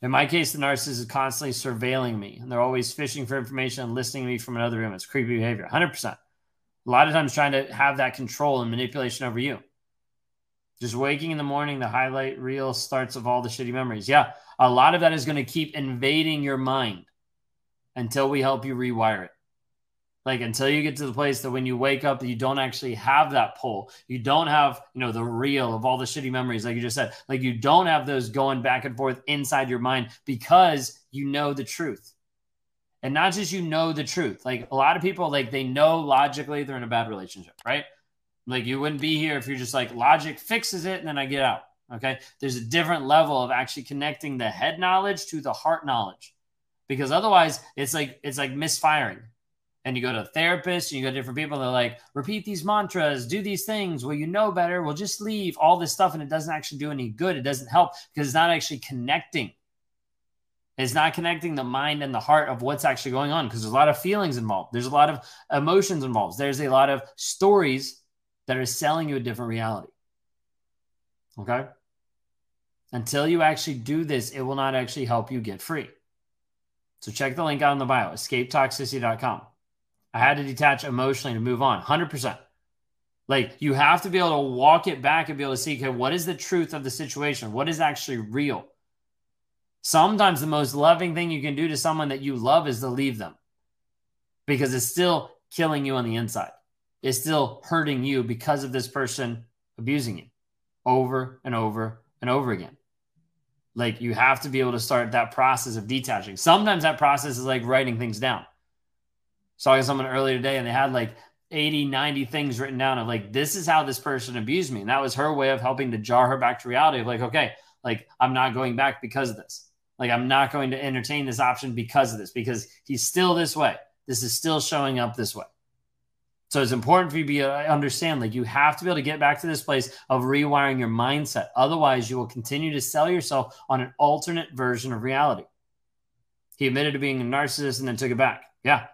In my case, the narcissist is constantly surveilling me and they're always fishing for information and listening to me from another room. It's creepy behavior, 100%. A lot of times trying to have that control and manipulation over you. Just waking in the morning, the highlight reel starts of all the shitty memories. Yeah, a lot of that is going to keep invading your mind until we help you rewire it. Like until you get to the place that when you wake up, you don't actually have that pull. You don't have, you know, the reel of all the shitty memories, like you just said. Like you don't have those going back and forth inside your mind because you know the truth. And not just you know the truth. Like a lot of people, like they know logically they're in a bad relationship, right? Like you wouldn't be here if you're just like logic fixes it and then I get out. Okay. There's a different level of actually connecting the head knowledge to the heart knowledge. Because otherwise it's like it's like misfiring. And you go to a therapist and you go to different people, they're like, repeat these mantras, do these things. Well, you know better. Well, just leave all this stuff and it doesn't actually do any good. It doesn't help because it's not actually connecting. It's not connecting the mind and the heart of what's actually going on because there's a lot of feelings involved. There's a lot of emotions involved. There's a lot of stories that are selling you a different reality. Okay? Until you actually do this, it will not actually help you get free. So check the link out in the bio, escapetoxicity.com. I had to detach emotionally to move on, 100%. Like you have to be able to walk it back and be able to see, okay, what is the truth of the situation? What is actually real? Sometimes the most loving thing you can do to someone that you love is to leave them because it's still killing you on the inside It's still hurting you because of this person abusing you over and over and over again. Like you have to be able to start that process of detaching. Sometimes that process is like writing things down. Saw someone earlier today and they had like 80, 90 things written down of like, this is how this person abused me. And that was her way of helping to jar her back to reality of like, okay, like I'm not going back because of this. Like I'm not going to entertain this option because of this, because he's still this way. This is still showing up this way. So it's important for you to be, uh, understand like you have to be able to get back to this place of rewiring your mindset. Otherwise, you will continue to sell yourself on an alternate version of reality. He admitted to being a narcissist and then took it back. Yeah.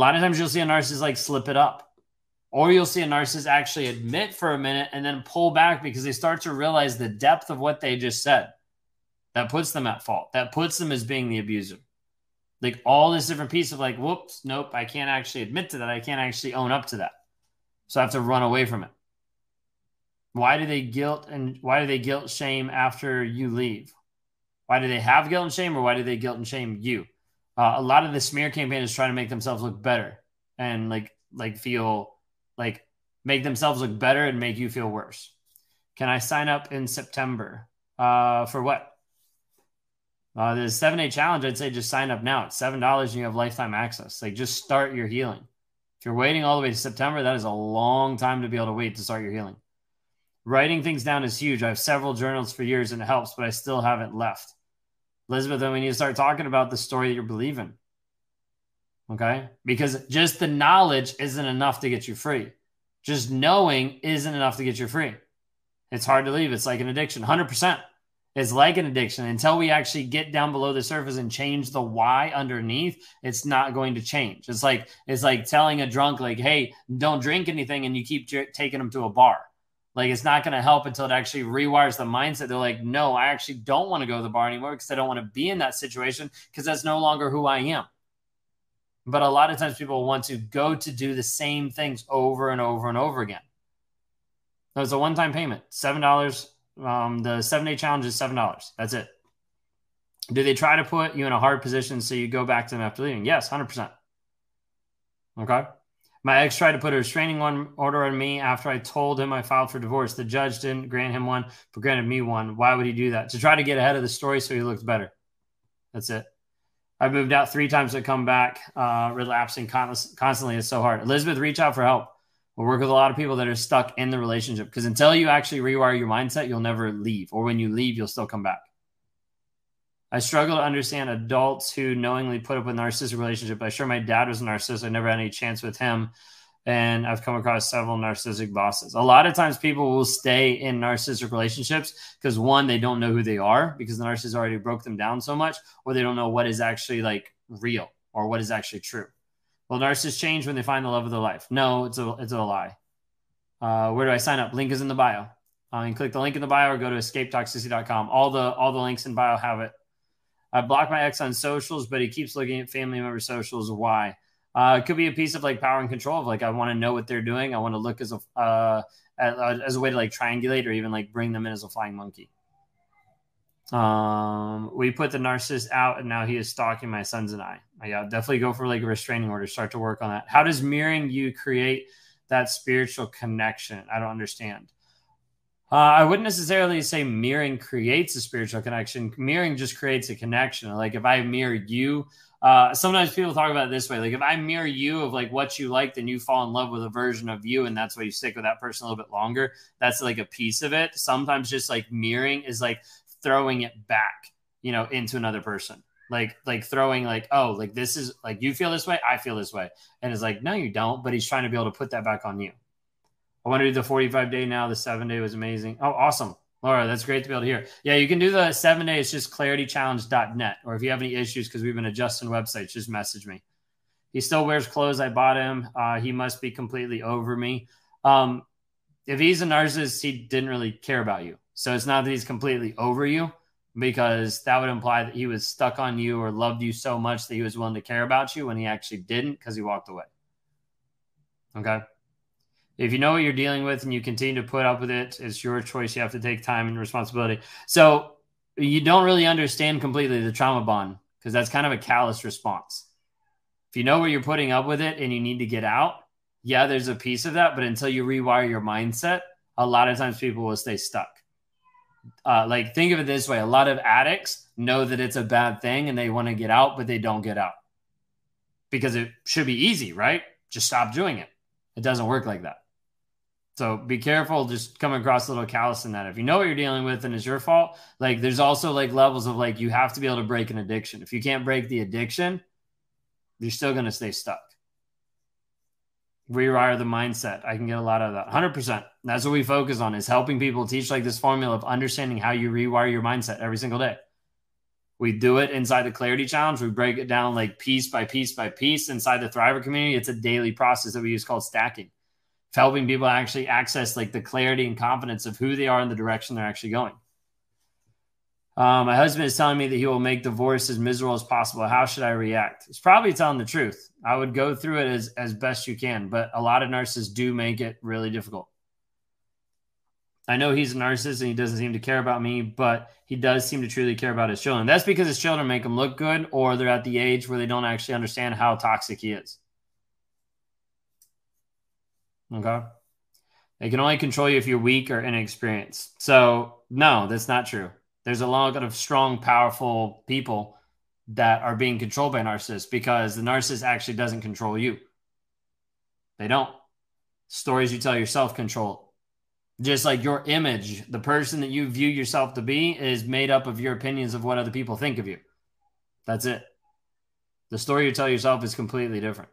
A lot of times you'll see a narcissist like slip it up. Or you'll see a narcissist actually admit for a minute and then pull back because they start to realize the depth of what they just said. That puts them at fault. That puts them as being the abuser like all this different piece of like, whoops, nope, I can't actually admit to that. I can't actually own up to that. So I have to run away from it. Why do they guilt and why do they guilt shame after you leave? Why do they have guilt and shame or why do they guilt and shame you? Uh, a lot of the smear campaign is trying to make themselves look better and like like feel like make themselves look better and make you feel worse. Can I sign up in September? Uh, for what? Uh, the seven day challenge, I'd say just sign up now. It's seven dollars and you have lifetime access. Like just start your healing. If you're waiting all the way to September, that is a long time to be able to wait to start your healing. Writing things down is huge. I have several journals for years and it helps, but I still haven't left. Elizabeth, then we need to start talking about the story that you're believing. Okay? Because just the knowledge isn't enough to get you free. Just knowing isn't enough to get you free. It's hard to leave. It's like an addiction, 100% It's like an addiction until we actually get down below the surface and change the why underneath it's not going to change it's like it's like telling a drunk like hey don't drink anything and you keep j- taking them to a bar like it's not going to help until it actually rewires the mindset they're like no i actually don't want to go to the bar anymore because i don't want to be in that situation because that's no longer who i am but a lot of times people want to go to do the same things over and over and over again there's a one-time payment seven dollars um, the seven day challenge is seven dollars. That's it. Do they try to put you in a hard position so you go back to them after leaving? Yes, hundred percent. Okay. My ex tried to put a restraining order on me after I told him I filed for divorce. The judge didn't grant him one, but granted me one. Why would he do that? To try to get ahead of the story so he looks better. That's it. I've moved out three times to come back. Uh, relapsing constantly It's so hard. Elizabeth, reach out for help. We'll work with a lot of people that are stuck in the relationship because until you actually rewire your mindset, you'll never leave. Or when you leave, you'll still come back. I struggle to understand adults who knowingly put up with narcissistic relationship. I sure my dad was a narcissist. I never had any chance with him. And I've come across several narcissistic bosses. A lot of times people will stay in narcissistic relationships because one, they don't know who they are because the narcissist already broke them down so much, or they don't know what is actually like real or what is actually true. Will narcissists change when they find the love of their life? No, it's a it's a lie. Uh, where do I sign up? Link is in the bio. Uh, you click the link in the bio or go to escapetoxicity.com. All the all the links in bio have it. I block my ex on socials, but he keeps looking at family member socials. Why? Uh, it could be a piece of like power and control of like I want to know what they're doing. I want to look as a uh, as a way to like triangulate or even like bring them in as a flying monkey. Um, we put the narcissist out, and now he is stalking my sons and I. Yeah, definitely go for like a restraining order. Start to work on that. How does mirroring you create that spiritual connection? I don't understand. Uh, I wouldn't necessarily say mirroring creates a spiritual connection. Mirroring just creates a connection. Like if I mirror you, uh, sometimes people talk about it this way. Like if I mirror you of like what you like, then you fall in love with a version of you, and that's why you stick with that person a little bit longer. That's like a piece of it. Sometimes just like mirroring is like throwing it back, you know, into another person. Like like throwing like, oh, like this is like you feel this way, I feel this way. And it's like, no, you don't, but he's trying to be able to put that back on you. I want to do the 45 day now. The seven day was amazing. Oh, awesome. Laura, that's great to be able to hear. Yeah, you can do the seven day. It's just claritychallenge.net. Or if you have any issues because we've been adjusting websites, just message me. He still wears clothes I bought him. Uh, he must be completely over me. Um, if he's a narcissist, he didn't really care about you. So it's not that he's completely over you because that would imply that he was stuck on you or loved you so much that he was willing to care about you when he actually didn't because he walked away. Okay if you know what you're dealing with and you continue to put up with it, it's your choice. You have to take time and responsibility. So you don't really understand completely the trauma bond because that's kind of a callous response. If you know what you're putting up with it and you need to get out, yeah, there's a piece of that. But until you rewire your mindset, a lot of times people will stay stuck. Uh, like, think of it this way a lot of addicts know that it's a bad thing and they want to get out, but they don't get out because it should be easy, right? Just stop doing it. It doesn't work like that. So be careful just coming across a little callous in that. If you know what you're dealing with and it's your fault, like there's also like levels of like you have to be able to break an addiction. If you can't break the addiction, you're still going to stay stuck. Rewire the mindset. I can get a lot of that. 100%. That's what we focus on is helping people teach like this formula of understanding how you rewire your mindset every single day. We do it inside the clarity challenge. We break it down like piece by piece by piece inside the Thriver community. It's a daily process that we use called stacking helping people actually access like the clarity and confidence of who they are and the direction they're actually going. Um, my husband is telling me that he will make divorce as miserable as possible. How should I react? It's probably telling the truth. I would go through it as, as best you can, but a lot of narcissists do make it really difficult. I know he's a narcissist and he doesn't seem to care about me, but he does seem to truly care about his children. That's because his children make him look good or they're at the age where they don't actually understand how toxic he is. Okay. They can only control you if you're weak or inexperienced. So, no, that's not true. There's a lot of strong, powerful people that are being controlled by narcissists because the narcissist actually doesn't control you. They don't. Stories you tell yourself control. Just like your image, the person that you view yourself to be is made up of your opinions of what other people think of you. That's it. The story you tell yourself is completely different.